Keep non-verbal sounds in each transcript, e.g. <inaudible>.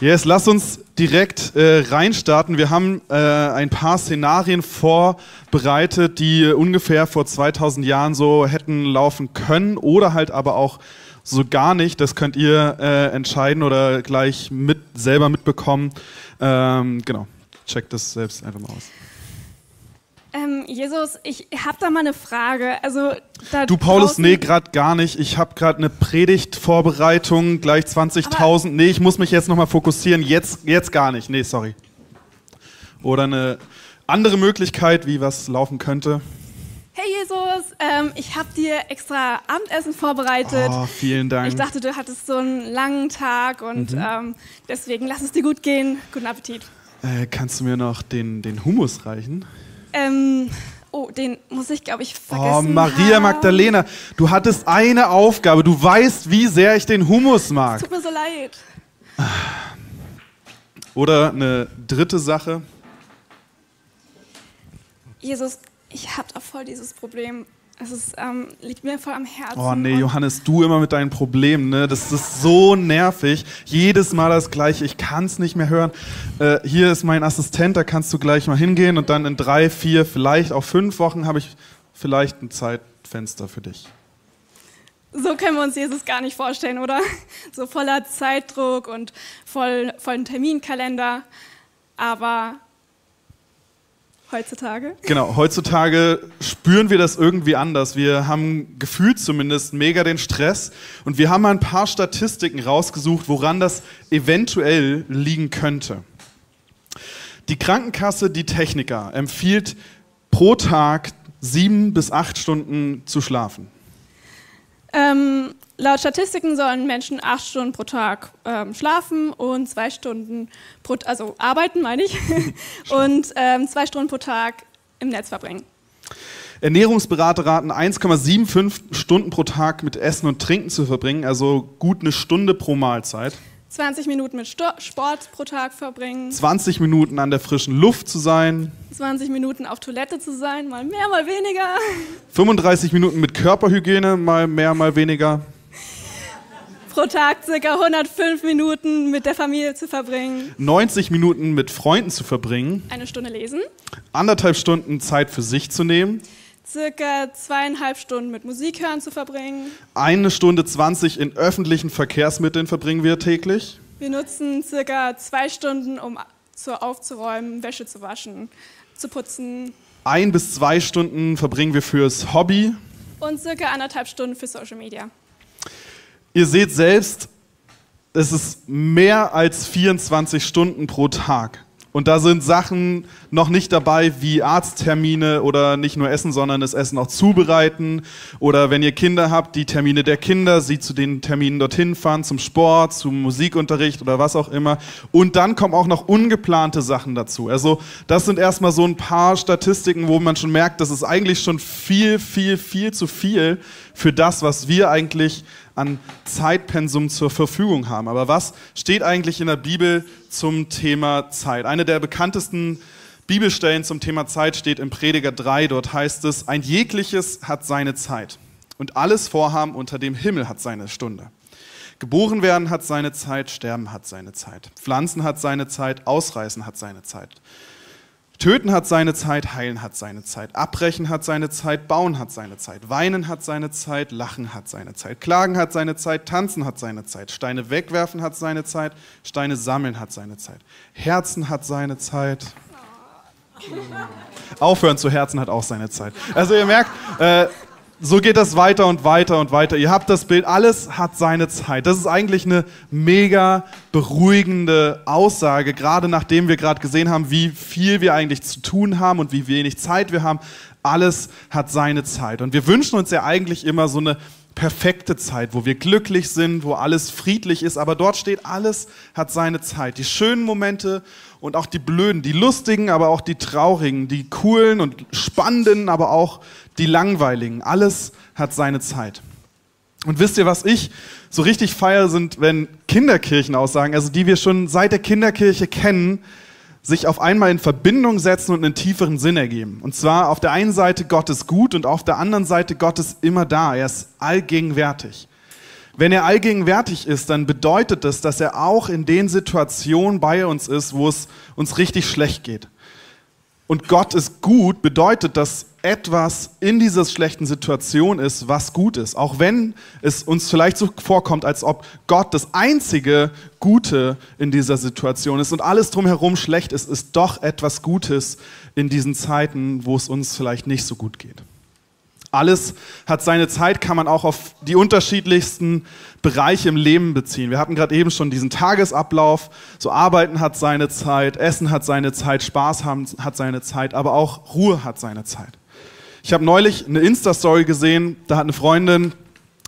Yes, lass uns direkt äh, reinstarten. Wir haben äh, ein paar Szenarien vorbereitet, die ungefähr vor 2000 Jahren so hätten laufen können oder halt aber auch so gar nicht. Das könnt ihr äh, entscheiden oder gleich mit, selber mitbekommen. Ähm, genau, checkt das selbst einfach mal aus. Ähm, Jesus, ich habe da mal eine Frage. Also, du, Paulus, nee, gerade gar nicht. Ich habe gerade eine Predigtvorbereitung, gleich 20.000. Nee, ich muss mich jetzt nochmal fokussieren. Jetzt, jetzt gar nicht. Nee, sorry. Oder eine andere Möglichkeit, wie was laufen könnte. Hey Jesus, ähm, ich habe dir extra Abendessen vorbereitet. Oh, vielen Dank. Ich dachte, du hattest so einen langen Tag und mhm. ähm, deswegen lass es dir gut gehen. Guten Appetit. Äh, kannst du mir noch den, den Hummus reichen? Ähm, oh, den muss ich, glaube ich, vergessen. Oh, Maria Magdalena, du hattest eine Aufgabe. Du weißt, wie sehr ich den Hummus mag. tut mir so leid. Oder eine dritte Sache. Jesus, ich habe da voll dieses Problem. Es ist, ähm, liegt mir voll am Herzen. Oh nee, Johannes, du immer mit deinen Problemen, ne? Das ist so nervig. Jedes Mal das Gleiche. Ich kann es nicht mehr hören. Äh, hier ist mein Assistent, da kannst du gleich mal hingehen und dann in drei, vier, vielleicht auch fünf Wochen habe ich vielleicht ein Zeitfenster für dich. So können wir uns Jesus gar nicht vorstellen, oder? So voller Zeitdruck und voll, vollen Terminkalender. Aber heutzutage? Genau, heutzutage spüren wir das irgendwie anders. Wir haben gefühlt zumindest mega den Stress und wir haben mal ein paar Statistiken rausgesucht, woran das eventuell liegen könnte. Die Krankenkasse, die Techniker, empfiehlt pro Tag sieben bis acht Stunden zu schlafen. Ähm, laut Statistiken sollen Menschen acht Stunden pro Tag ähm, schlafen und zwei Stunden pro, also arbeiten, meine ich, <laughs> <laughs> und ähm, zwei Stunden pro Tag im Netz verbringen. Ernährungsberater raten 1,75 Stunden pro Tag mit Essen und Trinken zu verbringen, also gut eine Stunde pro Mahlzeit. 20 Minuten mit Sport pro Tag verbringen. 20 Minuten an der frischen Luft zu sein. 20 Minuten auf Toilette zu sein, mal mehr, mal weniger. 35 Minuten mit Körperhygiene, mal mehr, mal weniger. Pro Tag circa 105 Minuten mit der Familie zu verbringen. 90 Minuten mit Freunden zu verbringen. Eine Stunde lesen. Anderthalb Stunden Zeit für sich zu nehmen circa zweieinhalb Stunden mit Musik hören zu verbringen. Eine Stunde 20 in öffentlichen Verkehrsmitteln verbringen wir täglich. Wir nutzen circa zwei Stunden, um zu aufzuräumen, Wäsche zu waschen, zu putzen. Ein bis zwei Stunden verbringen wir fürs Hobby. Und circa anderthalb Stunden für Social Media. Ihr seht selbst, es ist mehr als 24 Stunden pro Tag. Und da sind Sachen noch nicht dabei wie Arzttermine oder nicht nur Essen, sondern das Essen auch zubereiten. Oder wenn ihr Kinder habt, die Termine der Kinder, sie zu den Terminen dorthin fahren, zum Sport, zum Musikunterricht oder was auch immer. Und dann kommen auch noch ungeplante Sachen dazu. Also das sind erstmal so ein paar Statistiken, wo man schon merkt, das ist eigentlich schon viel, viel, viel zu viel für das, was wir eigentlich an Zeitpensum zur Verfügung haben. Aber was steht eigentlich in der Bibel zum Thema Zeit? Eine der bekanntesten Bibelstellen zum Thema Zeit steht im Prediger 3. Dort heißt es, ein jegliches hat seine Zeit und alles Vorhaben unter dem Himmel hat seine Stunde. Geboren werden hat seine Zeit, sterben hat seine Zeit. Pflanzen hat seine Zeit, ausreißen hat seine Zeit. Töten hat seine Zeit, heilen hat seine Zeit, abbrechen hat seine Zeit, bauen hat seine Zeit, weinen hat seine Zeit, lachen hat seine Zeit, klagen hat seine Zeit, tanzen hat seine Zeit, Steine wegwerfen hat seine Zeit, Steine sammeln hat seine Zeit, Herzen hat seine Zeit. Aufhören zu Herzen hat auch seine Zeit. Also ihr merkt, äh, so geht das weiter und weiter und weiter. Ihr habt das Bild, alles hat seine Zeit. Das ist eigentlich eine mega beruhigende Aussage, gerade nachdem wir gerade gesehen haben, wie viel wir eigentlich zu tun haben und wie wenig Zeit wir haben. Alles hat seine Zeit. Und wir wünschen uns ja eigentlich immer so eine perfekte Zeit, wo wir glücklich sind, wo alles friedlich ist, aber dort steht, alles hat seine Zeit. Die schönen Momente und auch die blöden, die lustigen, aber auch die traurigen, die coolen und spannenden, aber auch die langweiligen. Alles hat seine Zeit. Und wisst ihr, was ich so richtig feiere, sind, wenn Kinderkirchenaussagen, also die wir schon seit der Kinderkirche kennen, sich auf einmal in Verbindung setzen und einen tieferen Sinn ergeben. Und zwar auf der einen Seite Gott ist gut und auf der anderen Seite Gott ist immer da. Er ist allgegenwärtig. Wenn er allgegenwärtig ist, dann bedeutet das, dass er auch in den Situationen bei uns ist, wo es uns richtig schlecht geht. Und Gott ist gut, bedeutet, dass etwas in dieser schlechten Situation ist, was gut ist. Auch wenn es uns vielleicht so vorkommt, als ob Gott das einzige Gute in dieser Situation ist und alles drumherum schlecht ist, ist doch etwas Gutes in diesen Zeiten, wo es uns vielleicht nicht so gut geht. Alles hat seine Zeit, kann man auch auf die unterschiedlichsten Bereiche im Leben beziehen. Wir hatten gerade eben schon diesen Tagesablauf. So Arbeiten hat seine Zeit, Essen hat seine Zeit, Spaß haben hat seine Zeit, aber auch Ruhe hat seine Zeit. Ich habe neulich eine Insta-Story gesehen, da hat eine Freundin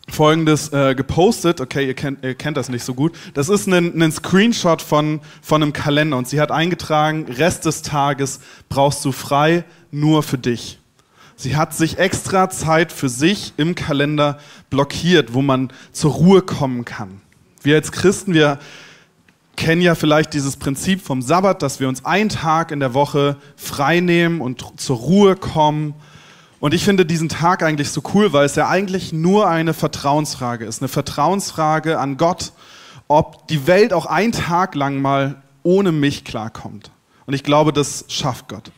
Folgendes äh, gepostet. Okay, ihr kennt, ihr kennt, das nicht so gut. Das ist ein, ein Screenshot von, von einem Kalender und sie hat eingetragen, Rest des Tages brauchst du frei nur für dich. Sie hat sich extra Zeit für sich im Kalender blockiert, wo man zur Ruhe kommen kann. Wir als Christen, wir kennen ja vielleicht dieses Prinzip vom Sabbat, dass wir uns einen Tag in der Woche frei nehmen und zur Ruhe kommen. Und ich finde diesen Tag eigentlich so cool, weil es ja eigentlich nur eine Vertrauensfrage ist. Eine Vertrauensfrage an Gott, ob die Welt auch einen Tag lang mal ohne mich klarkommt. Und ich glaube, das schafft Gott.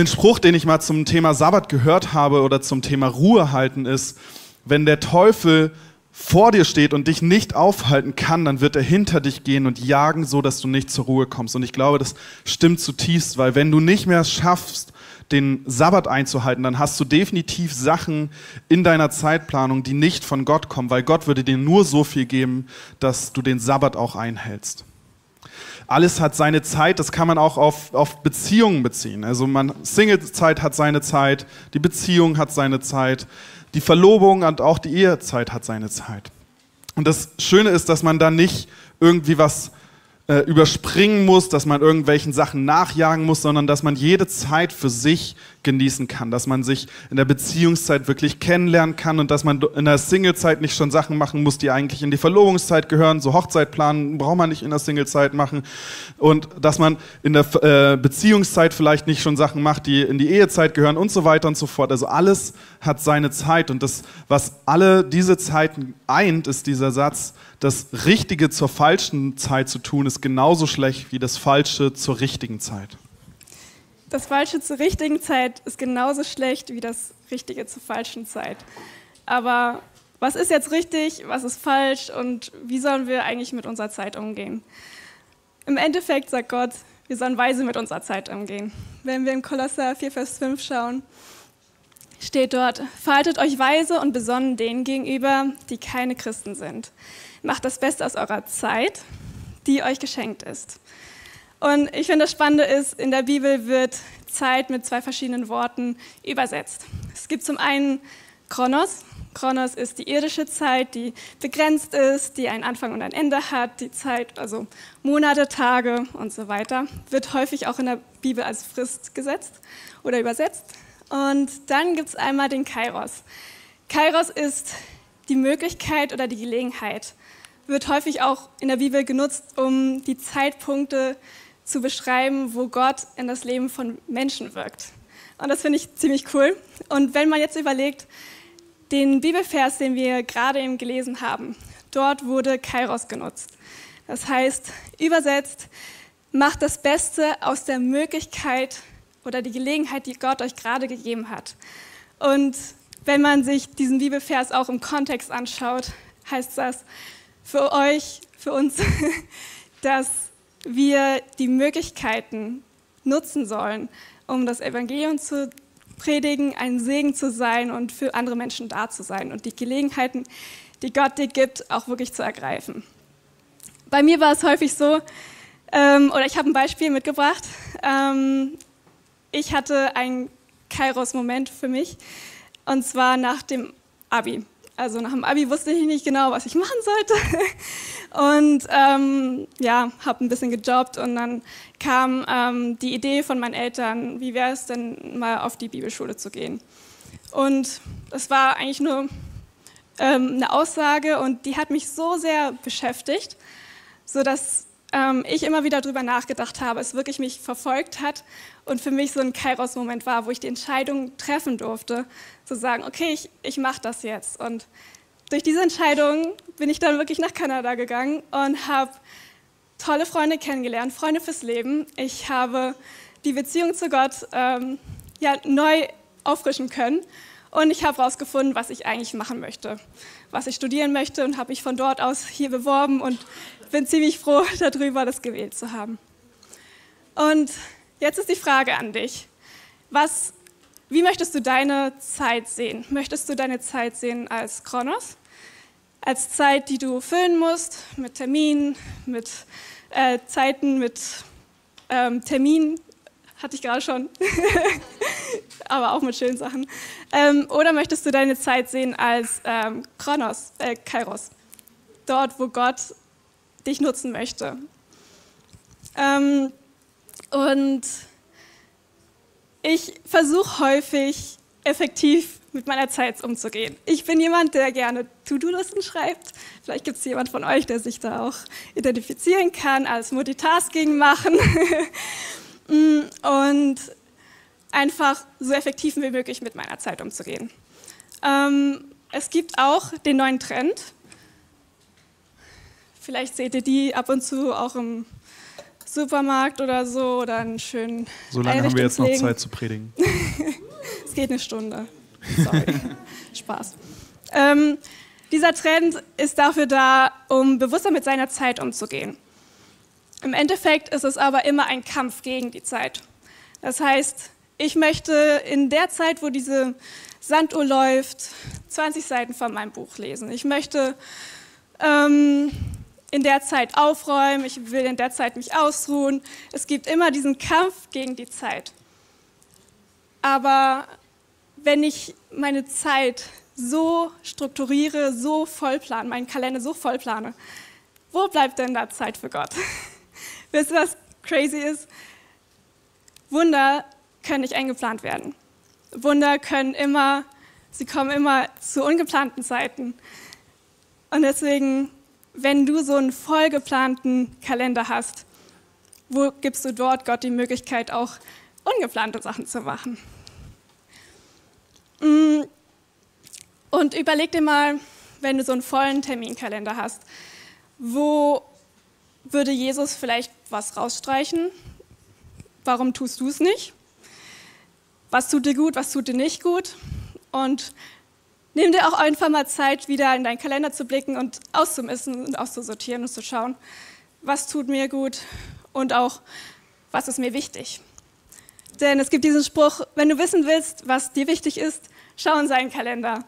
Ein Spruch, den ich mal zum Thema Sabbat gehört habe oder zum Thema Ruhe halten ist, wenn der Teufel vor dir steht und dich nicht aufhalten kann, dann wird er hinter dich gehen und jagen, so dass du nicht zur Ruhe kommst. Und ich glaube, das stimmt zutiefst, weil wenn du nicht mehr schaffst, den Sabbat einzuhalten, dann hast du definitiv Sachen in deiner Zeitplanung, die nicht von Gott kommen, weil Gott würde dir nur so viel geben, dass du den Sabbat auch einhältst alles hat seine Zeit, das kann man auch auf, auf Beziehungen beziehen. Also man, Single-Zeit hat seine Zeit, die Beziehung hat seine Zeit, die Verlobung und auch die Ehezeit hat seine Zeit. Und das Schöne ist, dass man da nicht irgendwie was äh, überspringen muss, dass man irgendwelchen Sachen nachjagen muss, sondern dass man jede Zeit für sich genießen kann, dass man sich in der Beziehungszeit wirklich kennenlernen kann und dass man in der Singlezeit nicht schon Sachen machen muss, die eigentlich in die Verlobungszeit gehören. So Hochzeitplanen braucht man nicht in der Singlezeit machen und dass man in der äh, Beziehungszeit vielleicht nicht schon Sachen macht, die in die Ehezeit gehören und so weiter und so fort. Also alles hat seine Zeit und das, was alle diese Zeiten eint, ist dieser Satz, das Richtige zur falschen Zeit zu tun, ist genauso schlecht wie das Falsche zur richtigen Zeit. Das Falsche zur richtigen Zeit ist genauso schlecht wie das Richtige zur falschen Zeit. Aber was ist jetzt richtig, was ist falsch und wie sollen wir eigentlich mit unserer Zeit umgehen? Im Endeffekt sagt Gott, wir sollen weise mit unserer Zeit umgehen. Wenn wir in Kolosser 4, Vers 5 schauen, steht dort, verhaltet euch weise und besonnen denen gegenüber, die keine Christen sind. Macht das Beste aus eurer Zeit, die euch geschenkt ist. Und ich finde, das Spannende ist, in der Bibel wird Zeit mit zwei verschiedenen Worten übersetzt. Es gibt zum einen Chronos. Chronos ist die irdische Zeit, die begrenzt ist, die einen Anfang und ein Ende hat. Die Zeit, also Monate, Tage und so weiter, wird häufig auch in der Bibel als Frist gesetzt oder übersetzt. Und dann gibt es einmal den Kairos. Kairos ist die Möglichkeit oder die Gelegenheit, wird häufig auch in der Bibel genutzt, um die Zeitpunkte zu beschreiben, wo Gott in das Leben von Menschen wirkt. Und das finde ich ziemlich cool. Und wenn man jetzt überlegt, den Bibelvers, den wir gerade eben gelesen haben, dort wurde Kairos genutzt. Das heißt, übersetzt, macht das Beste aus der Möglichkeit oder die Gelegenheit, die Gott euch gerade gegeben hat. Und wenn man sich diesen Bibelvers auch im Kontext anschaut, heißt das, für euch, für uns, <laughs> dass wir die Möglichkeiten nutzen sollen, um das Evangelium zu predigen, ein Segen zu sein und für andere Menschen da zu sein und die Gelegenheiten, die Gott dir gibt, auch wirklich zu ergreifen. Bei mir war es häufig so, ähm, oder ich habe ein Beispiel mitgebracht. Ähm, ich hatte einen Kairos-Moment für mich, und zwar nach dem Abi. Also nach dem Abi wusste ich nicht genau, was ich machen sollte. <laughs> Und ähm, ja, habe ein bisschen gejobbt und dann kam ähm, die Idee von meinen Eltern, wie wäre es denn mal auf die Bibelschule zu gehen. Und das war eigentlich nur ähm, eine Aussage und die hat mich so sehr beschäftigt, sodass ähm, ich immer wieder darüber nachgedacht habe, es wirklich mich verfolgt hat und für mich so ein Kairos-Moment war, wo ich die Entscheidung treffen durfte, zu sagen, okay, ich, ich mache das jetzt. Und durch diese Entscheidung bin ich dann wirklich nach Kanada gegangen und habe tolle Freunde kennengelernt, Freunde fürs Leben. Ich habe die Beziehung zu Gott ähm, ja, neu auffrischen können und ich habe herausgefunden, was ich eigentlich machen möchte, was ich studieren möchte und habe mich von dort aus hier beworben und bin ziemlich froh <laughs> darüber, das gewählt zu haben. Und jetzt ist die Frage an dich. Was, wie möchtest du deine Zeit sehen? Möchtest du deine Zeit sehen als Kronos? Als Zeit, die du füllen musst mit Terminen, mit äh, Zeiten, mit ähm, Terminen, hatte ich gerade schon, <laughs> aber auch mit schönen Sachen. Ähm, oder möchtest du deine Zeit sehen als ähm, Kronos, äh, Kairos, dort, wo Gott dich nutzen möchte? Ähm, und ich versuche häufig effektiv mit meiner Zeit umzugehen. Ich bin jemand, der gerne To-Do-Listen schreibt. Vielleicht gibt es jemand von euch, der sich da auch identifizieren kann, als Multitasking machen. <laughs> Mm, und einfach so effektiv wie möglich mit meiner Zeit umzugehen. Ähm, es gibt auch den neuen Trend. Vielleicht seht ihr die ab und zu auch im Supermarkt oder so oder einen schönen. So lange haben wir jetzt noch Zeit zu predigen. <laughs> es geht eine Stunde. Sorry. <laughs> Spaß. Ähm, dieser Trend ist dafür da, um bewusster mit seiner Zeit umzugehen. Im Endeffekt ist es aber immer ein Kampf gegen die Zeit. Das heißt, ich möchte in der Zeit, wo diese Sanduhr läuft, 20 Seiten von meinem Buch lesen. Ich möchte ähm, in der Zeit aufräumen, ich will in der Zeit mich ausruhen. Es gibt immer diesen Kampf gegen die Zeit. Aber wenn ich meine Zeit so strukturiere, so vollplane, meinen Kalender so vollplane, wo bleibt denn da Zeit für Gott? <laughs> Wisst ihr, was crazy ist? Wunder können nicht eingeplant werden. Wunder können immer, sie kommen immer zu ungeplanten Zeiten. Und deswegen, wenn du so einen vollgeplanten Kalender hast, wo gibst du dort Gott die Möglichkeit, auch ungeplante Sachen zu machen? Mm. Und überleg dir mal, wenn du so einen vollen Terminkalender hast, wo würde Jesus vielleicht was rausstreichen? Warum tust du es nicht? Was tut dir gut, was tut dir nicht gut? Und nimm dir auch einfach mal Zeit, wieder in deinen Kalender zu blicken und auszumessen und auszusortieren und zu schauen, was tut mir gut und auch, was ist mir wichtig. Denn es gibt diesen Spruch, wenn du wissen willst, was dir wichtig ist, schau in seinen Kalender.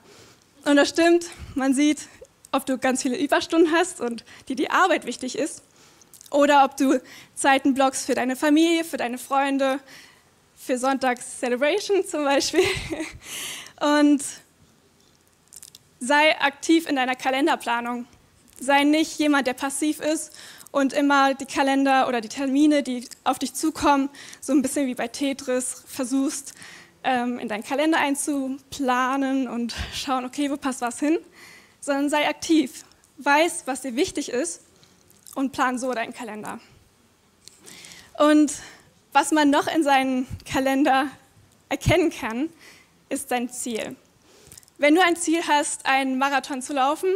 Und das stimmt, man sieht, ob du ganz viele Überstunden hast und dir die Arbeit wichtig ist oder ob du Zeiten blockst für deine Familie, für deine Freunde, für Sonntags Celebration zum Beispiel. <laughs> Und sei aktiv in deiner Kalenderplanung. Sei nicht jemand, der passiv ist und immer die Kalender oder die Termine, die auf dich zukommen, so ein bisschen wie bei Tetris versuchst, ähm, in deinen Kalender einzuplanen und schauen, okay, wo passt was hin, sondern sei aktiv. Weiß, was dir wichtig ist und plan so deinen Kalender. Und was man noch in seinen Kalender erkennen kann, ist dein Ziel. Wenn du ein Ziel hast, einen Marathon zu laufen,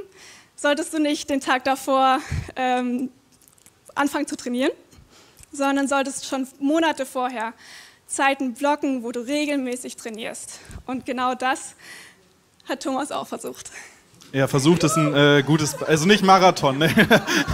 solltest du nicht den Tag davor ähm, anfangen zu trainieren, sondern solltest schon Monate vorher Zeiten blocken, wo du regelmäßig trainierst. Und genau das hat Thomas auch versucht. Er versucht es ein äh, gutes, also nicht Marathon, ne?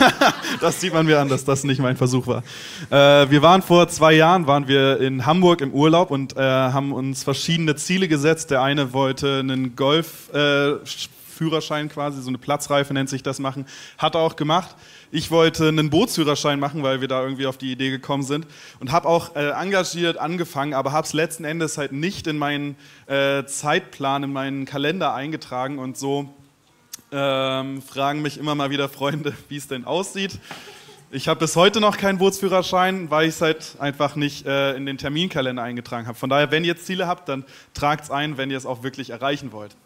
<laughs> das sieht man mir an, dass das nicht mein Versuch war. Äh, wir waren vor zwei Jahren, waren wir in Hamburg im Urlaub und äh, haben uns verschiedene Ziele gesetzt. Der eine wollte einen Golfführerschein quasi, so eine Platzreife nennt sich das machen, hat er auch gemacht. Ich wollte einen Bootsführerschein machen, weil wir da irgendwie auf die Idee gekommen sind und habe auch äh, engagiert angefangen, aber habe es letzten Endes halt nicht in meinen äh, Zeitplan, in meinen Kalender eingetragen und so ähm, fragen mich immer mal wieder Freunde, <laughs> wie es denn aussieht. Ich habe bis heute noch keinen Bootsführerschein, weil ich es halt einfach nicht äh, in den Terminkalender eingetragen habe. Von daher, wenn ihr Ziele habt, dann tragt es ein, wenn ihr es auch wirklich erreichen wollt.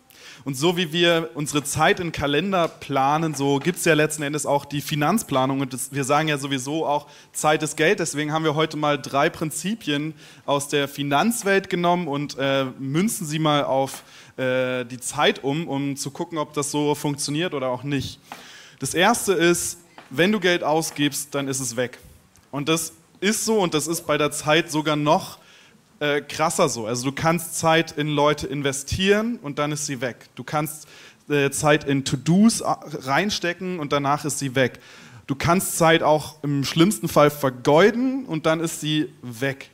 Und so wie wir unsere Zeit in Kalender planen, so gibt es ja letzten Endes auch die Finanzplanung. Und das, wir sagen ja sowieso auch, Zeit ist Geld. Deswegen haben wir heute mal drei Prinzipien aus der Finanzwelt genommen und äh, münzen sie mal auf äh, die Zeit um, um zu gucken, ob das so funktioniert oder auch nicht. Das erste ist, wenn du Geld ausgibst, dann ist es weg. Und das ist so und das ist bei der Zeit sogar noch äh, krasser so. Also du kannst Zeit in Leute investieren und dann ist sie weg. Du kannst äh, Zeit in To-Dos äh, reinstecken und danach ist sie weg. Du kannst Zeit auch im schlimmsten Fall vergeuden und dann ist sie weg.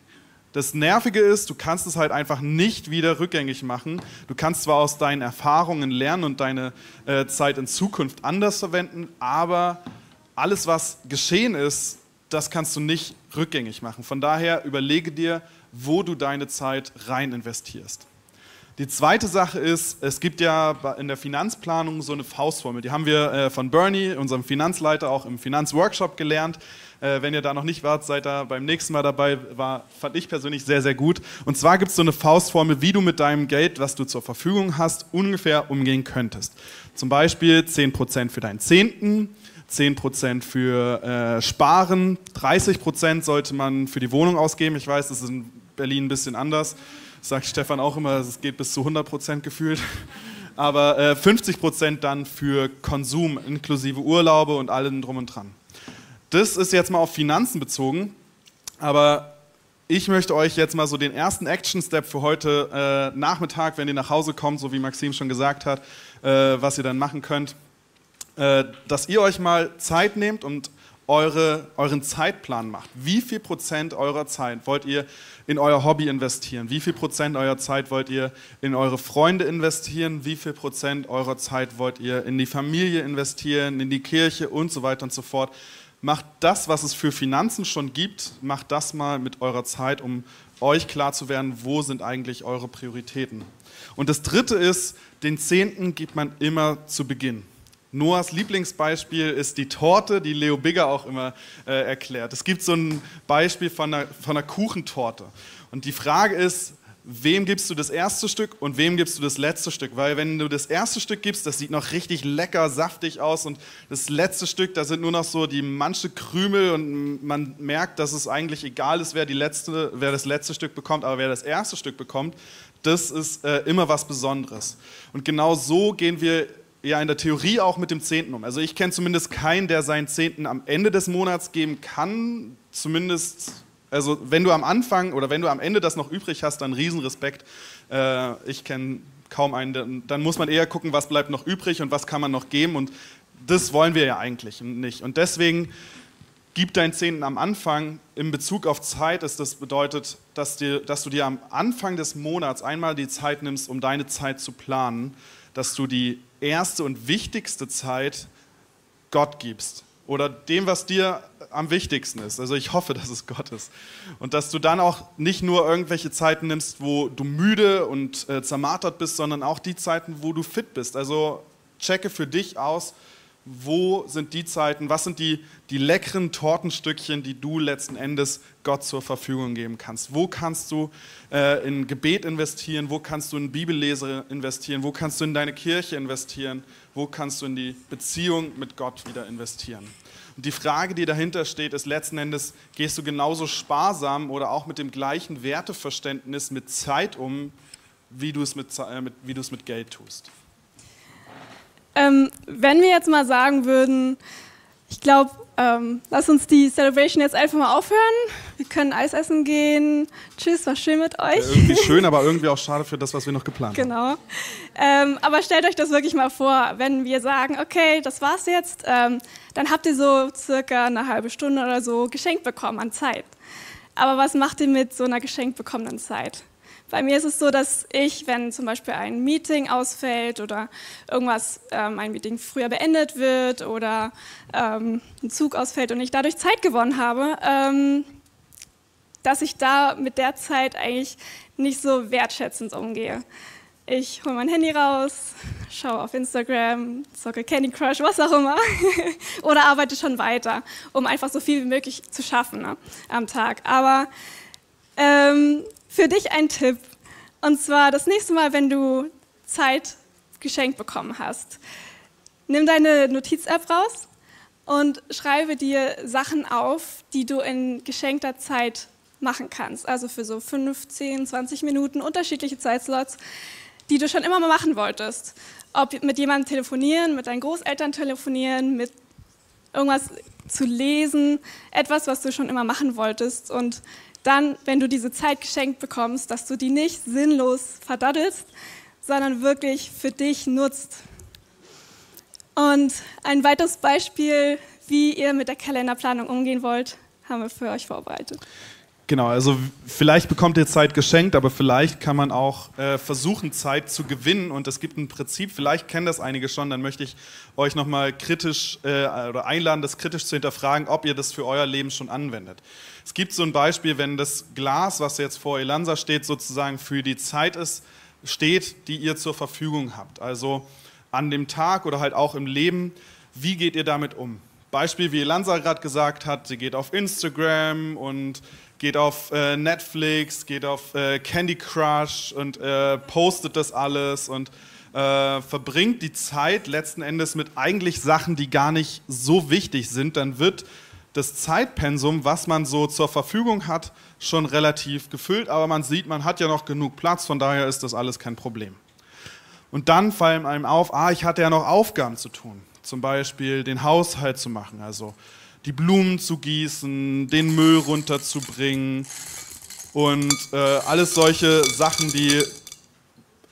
Das Nervige ist, du kannst es halt einfach nicht wieder rückgängig machen. Du kannst zwar aus deinen Erfahrungen lernen und deine äh, Zeit in Zukunft anders verwenden, aber alles, was geschehen ist, das kannst du nicht rückgängig machen. Von daher überlege dir, wo du deine Zeit rein investierst. Die zweite Sache ist, es gibt ja in der Finanzplanung so eine Faustformel. Die haben wir äh, von Bernie, unserem Finanzleiter, auch im Finanzworkshop gelernt. Äh, wenn ihr da noch nicht wart, seid da beim nächsten Mal dabei. War, fand ich persönlich sehr, sehr gut. Und zwar gibt es so eine Faustformel, wie du mit deinem Geld, was du zur Verfügung hast, ungefähr umgehen könntest. Zum Beispiel 10% für deinen Zehnten, 10% für äh, Sparen, 30% sollte man für die Wohnung ausgeben. Ich weiß, das ist in Berlin ein bisschen anders sagt Stefan auch immer, es geht bis zu 100 Prozent gefühlt. Aber äh, 50 Prozent dann für Konsum, inklusive Urlaube und allem drum und dran. Das ist jetzt mal auf Finanzen bezogen, aber ich möchte euch jetzt mal so den ersten Action-Step für heute äh, Nachmittag, wenn ihr nach Hause kommt, so wie Maxim schon gesagt hat, äh, was ihr dann machen könnt, äh, dass ihr euch mal Zeit nehmt und eure, euren Zeitplan macht. Wie viel Prozent eurer Zeit wollt ihr in euer Hobby investieren? Wie viel Prozent eurer Zeit wollt ihr in eure Freunde investieren? Wie viel Prozent eurer Zeit wollt ihr in die Familie investieren, in die Kirche und so weiter und so fort? Macht das, was es für Finanzen schon gibt, macht das mal mit eurer Zeit, um euch klar zu werden, wo sind eigentlich eure Prioritäten. Und das Dritte ist, den Zehnten gibt man immer zu Beginn. Noahs Lieblingsbeispiel ist die Torte, die Leo Bigger auch immer äh, erklärt. Es gibt so ein Beispiel von einer, von einer Kuchentorte. Und die Frage ist, wem gibst du das erste Stück und wem gibst du das letzte Stück? Weil wenn du das erste Stück gibst, das sieht noch richtig lecker, saftig aus und das letzte Stück, da sind nur noch so die manche Krümel und man merkt, dass es eigentlich egal ist, wer, die letzte, wer das letzte Stück bekommt, aber wer das erste Stück bekommt, das ist äh, immer was Besonderes. Und genau so gehen wir ja in der Theorie auch mit dem Zehnten um. Also ich kenne zumindest keinen, der seinen Zehnten am Ende des Monats geben kann. Zumindest, also wenn du am Anfang oder wenn du am Ende das noch übrig hast, dann Riesenrespekt. Äh, ich kenne kaum einen. Dann muss man eher gucken, was bleibt noch übrig und was kann man noch geben. Und das wollen wir ja eigentlich nicht. Und deswegen gib deinen Zehnten am Anfang in Bezug auf Zeit. Ist das bedeutet, dass, dir, dass du dir am Anfang des Monats einmal die Zeit nimmst, um deine Zeit zu planen, dass du die erste und wichtigste Zeit Gott gibst oder dem, was dir am wichtigsten ist. Also ich hoffe, dass es Gott ist. Und dass du dann auch nicht nur irgendwelche Zeiten nimmst, wo du müde und äh, zermartert bist, sondern auch die Zeiten, wo du fit bist. Also checke für dich aus, wo sind die Zeiten, was sind die, die leckeren Tortenstückchen, die du letzten Endes Gott zur Verfügung geben kannst. Wo kannst du äh, in Gebet investieren, wo kannst du in Bibellese investieren, wo kannst du in deine Kirche investieren, wo kannst du in die Beziehung mit Gott wieder investieren. Und die Frage, die dahinter steht, ist letzten Endes, gehst du genauso sparsam oder auch mit dem gleichen Werteverständnis mit Zeit um, wie du es mit, äh, mit, wie du es mit Geld tust? Ähm, wenn wir jetzt mal sagen würden, ich glaube, ähm, lass uns die Celebration jetzt einfach mal aufhören. Wir können Eis essen gehen. Tschüss, war schön mit euch. Ja, irgendwie schön, aber irgendwie auch schade für das, was wir noch geplant genau. haben. Genau. Ähm, aber stellt euch das wirklich mal vor, wenn wir sagen, okay, das war's jetzt, ähm, dann habt ihr so circa eine halbe Stunde oder so geschenkt bekommen an Zeit. Aber was macht ihr mit so einer geschenkt bekommenen Zeit? Bei mir ist es so, dass ich, wenn zum Beispiel ein Meeting ausfällt oder irgendwas, ähm, ein Meeting früher beendet wird oder ähm, ein Zug ausfällt und ich dadurch Zeit gewonnen habe, ähm, dass ich da mit der Zeit eigentlich nicht so wertschätzend umgehe. Ich hole mein Handy raus, schaue auf Instagram, zocke Candy Crush, was auch immer, <laughs> oder arbeite schon weiter, um einfach so viel wie möglich zu schaffen ne, am Tag. Aber ähm, für dich ein Tipp. Und zwar das nächste Mal, wenn du Zeit geschenkt bekommen hast. Nimm deine Notiz-App raus und schreibe dir Sachen auf, die du in geschenkter Zeit machen kannst. Also für so 15, 20 Minuten unterschiedliche Zeitslots, die du schon immer mal machen wolltest. Ob mit jemandem telefonieren, mit deinen Großeltern telefonieren, mit irgendwas zu lesen, etwas, was du schon immer machen wolltest. Und dann, wenn du diese Zeit geschenkt bekommst, dass du die nicht sinnlos verdaddelst, sondern wirklich für dich nutzt. Und ein weiteres Beispiel, wie ihr mit der Kalenderplanung umgehen wollt, haben wir für euch vorbereitet. Genau, also vielleicht bekommt ihr Zeit geschenkt, aber vielleicht kann man auch äh, versuchen, Zeit zu gewinnen. Und es gibt ein Prinzip, vielleicht kennen das einige schon, dann möchte ich euch nochmal kritisch äh, oder einladen, das kritisch zu hinterfragen, ob ihr das für euer Leben schon anwendet. Es gibt so ein Beispiel, wenn das Glas, was jetzt vor Elansa steht, sozusagen für die Zeit ist, steht, die ihr zur Verfügung habt. Also an dem Tag oder halt auch im Leben, wie geht ihr damit um? Beispiel, wie Elansa gerade gesagt hat, sie geht auf Instagram und geht auf äh, Netflix, geht auf äh, Candy Crush und äh, postet das alles und äh, verbringt die Zeit letzten Endes mit eigentlich Sachen, die gar nicht so wichtig sind, dann wird das Zeitpensum, was man so zur Verfügung hat, schon relativ gefüllt, aber man sieht, man hat ja noch genug Platz, von daher ist das alles kein Problem. Und dann fallen einem auf, ah, ich hatte ja noch Aufgaben zu tun, zum Beispiel den Haushalt zu machen, also die Blumen zu gießen, den Müll runterzubringen und äh, alles solche Sachen, die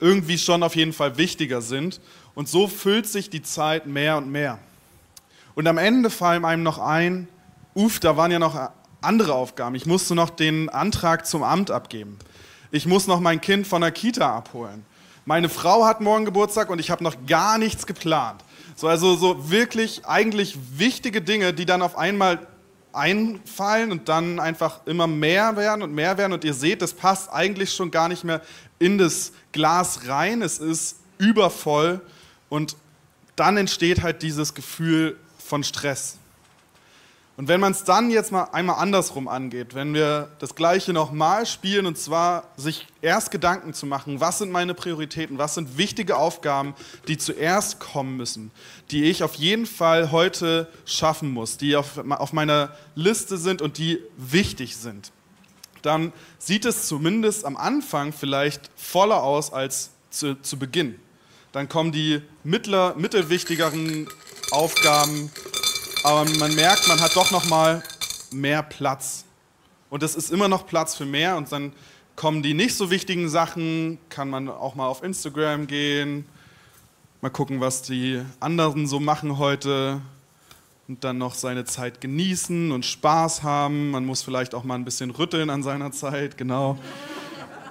irgendwie schon auf jeden Fall wichtiger sind. Und so füllt sich die Zeit mehr und mehr. Und am Ende fallen einem noch ein, uff, da waren ja noch andere Aufgaben. Ich musste noch den Antrag zum Amt abgeben. Ich muss noch mein Kind von der Kita abholen. Meine Frau hat morgen Geburtstag und ich habe noch gar nichts geplant. So, also so wirklich eigentlich wichtige Dinge, die dann auf einmal einfallen und dann einfach immer mehr werden und mehr werden. Und ihr seht, das passt eigentlich schon gar nicht mehr in das Glas rein. Es ist übervoll und dann entsteht halt dieses Gefühl von Stress. Und wenn man es dann jetzt mal einmal andersrum angeht, wenn wir das Gleiche nochmal spielen und zwar sich erst Gedanken zu machen, was sind meine Prioritäten, was sind wichtige Aufgaben, die zuerst kommen müssen, die ich auf jeden Fall heute schaffen muss, die auf, auf meiner Liste sind und die wichtig sind, dann sieht es zumindest am Anfang vielleicht voller aus als zu, zu Beginn. Dann kommen die mittler, mittelwichtigeren Aufgaben aber man merkt, man hat doch noch mal mehr Platz. Und es ist immer noch Platz für mehr und dann kommen die nicht so wichtigen Sachen, kann man auch mal auf Instagram gehen, mal gucken, was die anderen so machen heute und dann noch seine Zeit genießen und Spaß haben. Man muss vielleicht auch mal ein bisschen rütteln an seiner Zeit, genau.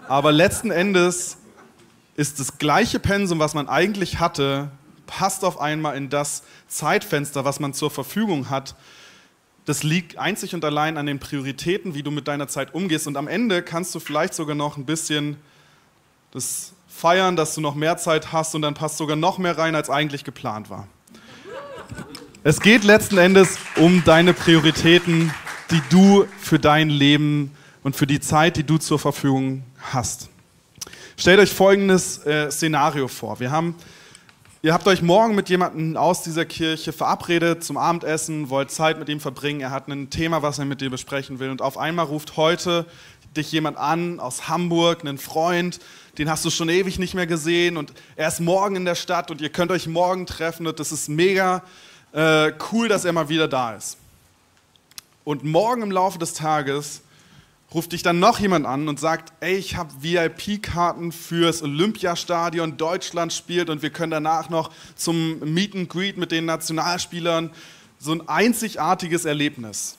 Aber letzten Endes ist das gleiche Pensum, was man eigentlich hatte, passt auf einmal in das Zeitfenster, was man zur Verfügung hat. Das liegt einzig und allein an den Prioritäten, wie du mit deiner Zeit umgehst. Und am Ende kannst du vielleicht sogar noch ein bisschen das feiern, dass du noch mehr Zeit hast und dann passt sogar noch mehr rein, als eigentlich geplant war. Es geht letzten Endes um deine Prioritäten, die du für dein Leben und für die Zeit, die du zur Verfügung hast. Stellt euch folgendes äh, Szenario vor. Wir haben Ihr habt euch morgen mit jemandem aus dieser Kirche verabredet zum Abendessen, wollt Zeit mit ihm verbringen. Er hat ein Thema, was er mit dir besprechen will. Und auf einmal ruft heute dich jemand an aus Hamburg, einen Freund, den hast du schon ewig nicht mehr gesehen und er ist morgen in der Stadt und ihr könnt euch morgen treffen und das ist mega äh, cool, dass er mal wieder da ist. Und morgen im Laufe des Tages ruft dich dann noch jemand an und sagt, ey, ich habe VIP-Karten fürs Olympiastadion, Deutschland spielt und wir können danach noch zum Meet and Greet mit den Nationalspielern. So ein einzigartiges Erlebnis.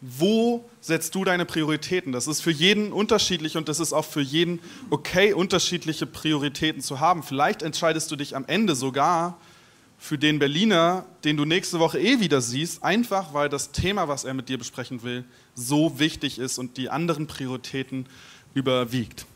Wo setzt du deine Prioritäten? Das ist für jeden unterschiedlich und das ist auch für jeden okay, unterschiedliche Prioritäten zu haben. Vielleicht entscheidest du dich am Ende sogar für den Berliner, den du nächste Woche eh wieder siehst, einfach weil das Thema, was er mit dir besprechen will, so wichtig ist und die anderen Prioritäten überwiegt.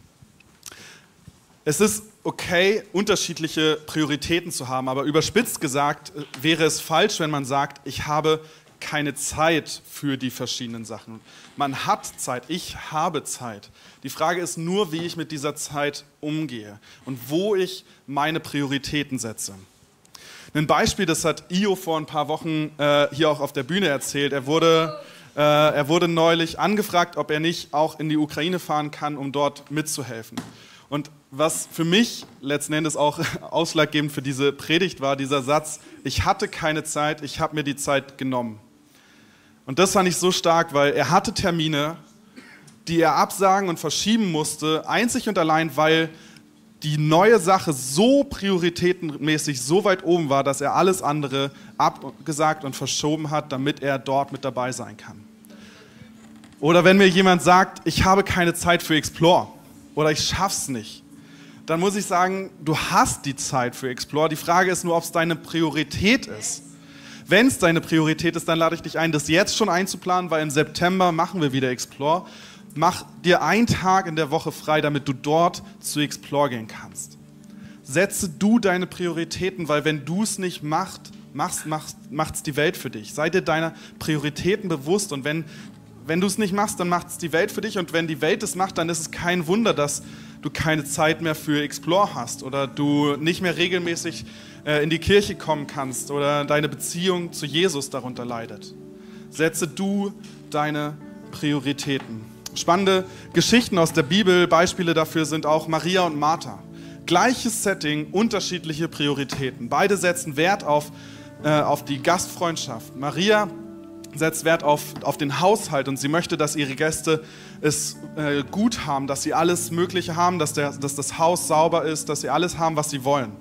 Es ist okay, unterschiedliche Prioritäten zu haben, aber überspitzt gesagt äh, wäre es falsch, wenn man sagt, ich habe keine Zeit für die verschiedenen Sachen. Man hat Zeit, ich habe Zeit. Die Frage ist nur, wie ich mit dieser Zeit umgehe und wo ich meine Prioritäten setze. Ein Beispiel, das hat Io vor ein paar Wochen äh, hier auch auf der Bühne erzählt. Er wurde, äh, er wurde neulich angefragt, ob er nicht auch in die Ukraine fahren kann, um dort mitzuhelfen. Und was für mich letzten Endes auch <laughs> ausschlaggebend für diese Predigt war, dieser Satz, ich hatte keine Zeit, ich habe mir die Zeit genommen. Und das fand ich so stark, weil er hatte Termine, die er absagen und verschieben musste, einzig und allein, weil die neue Sache so prioritätenmäßig so weit oben war, dass er alles andere abgesagt und verschoben hat, damit er dort mit dabei sein kann. Oder wenn mir jemand sagt, ich habe keine Zeit für Explore oder ich schaff's nicht, dann muss ich sagen, du hast die Zeit für Explore. Die Frage ist nur, ob es deine Priorität ist. Wenn es deine Priorität ist, dann lade ich dich ein, das jetzt schon einzuplanen, weil im September machen wir wieder Explore. Mach dir einen Tag in der Woche frei, damit du dort zu Explore gehen kannst. Setze du deine Prioritäten, weil wenn du es nicht machst, machst, macht es die Welt für dich. Sei dir deiner Prioritäten bewusst und wenn, wenn du es nicht machst, dann macht es die Welt für dich und wenn die Welt es macht, dann ist es kein Wunder, dass du keine Zeit mehr für Explore hast oder du nicht mehr regelmäßig äh, in die Kirche kommen kannst oder deine Beziehung zu Jesus darunter leidet. Setze du deine Prioritäten. Spannende Geschichten aus der Bibel, Beispiele dafür sind auch Maria und Martha. Gleiches Setting, unterschiedliche Prioritäten. Beide setzen Wert auf, äh, auf die Gastfreundschaft. Maria setzt Wert auf, auf den Haushalt und sie möchte, dass ihre Gäste es äh, gut haben, dass sie alles Mögliche haben, dass, der, dass das Haus sauber ist, dass sie alles haben, was sie wollen.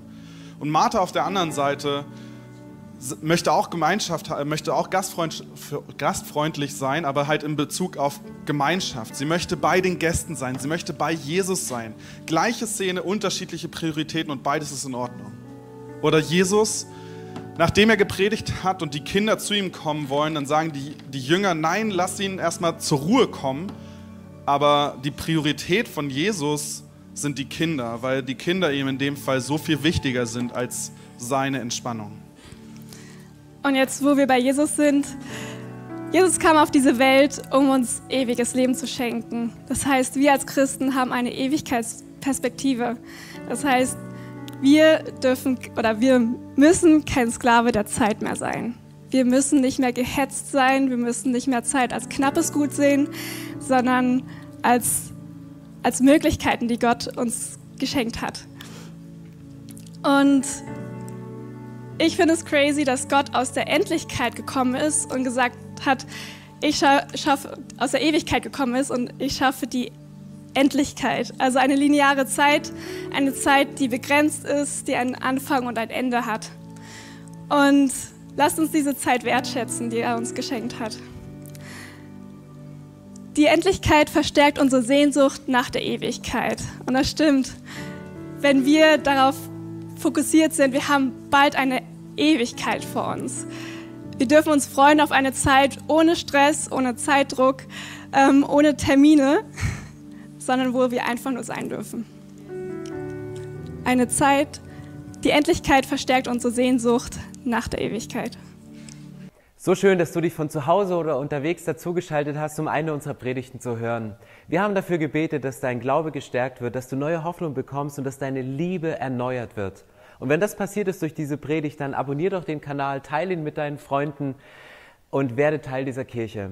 Und Martha auf der anderen Seite möchte auch Gemeinschaft, möchte auch gastfreund, gastfreundlich sein, aber halt in Bezug auf Gemeinschaft. Sie möchte bei den Gästen sein, sie möchte bei Jesus sein. Gleiche Szene, unterschiedliche Prioritäten und beides ist in Ordnung. Oder Jesus Nachdem er gepredigt hat und die Kinder zu ihm kommen wollen, dann sagen die, die Jünger, nein, lass ihn erstmal zur Ruhe kommen. Aber die Priorität von Jesus sind die Kinder, weil die Kinder ihm in dem Fall so viel wichtiger sind als seine Entspannung. Und jetzt, wo wir bei Jesus sind, Jesus kam auf diese Welt, um uns ewiges Leben zu schenken. Das heißt, wir als Christen haben eine Ewigkeitsperspektive. Das heißt, wir dürfen oder wir müssen kein Sklave der Zeit mehr sein. Wir müssen nicht mehr gehetzt sein, wir müssen nicht mehr Zeit als knappes Gut sehen, sondern als, als Möglichkeiten, die Gott uns geschenkt hat. Und ich finde es crazy, dass Gott aus der Endlichkeit gekommen ist und gesagt hat, ich schaffe, aus der Ewigkeit gekommen ist und ich schaffe die Endlichkeit, also eine lineare Zeit, eine Zeit, die begrenzt ist, die einen Anfang und ein Ende hat. Und lasst uns diese Zeit wertschätzen, die er uns geschenkt hat. Die Endlichkeit verstärkt unsere Sehnsucht nach der Ewigkeit. Und das stimmt. Wenn wir darauf fokussiert sind, wir haben bald eine Ewigkeit vor uns. Wir dürfen uns freuen auf eine Zeit ohne Stress, ohne Zeitdruck, ähm, ohne Termine <laughs> sondern wo wir einfach nur sein dürfen. Eine Zeit, die Endlichkeit verstärkt unsere Sehnsucht nach der Ewigkeit. So schön, dass du dich von zu Hause oder unterwegs dazugeschaltet hast, um eine unserer Predigten zu hören. Wir haben dafür gebetet, dass dein Glaube gestärkt wird, dass du neue Hoffnung bekommst und dass deine Liebe erneuert wird. Und wenn das passiert ist durch diese Predigt, dann abonnier doch den Kanal, teile ihn mit deinen Freunden und werde Teil dieser Kirche.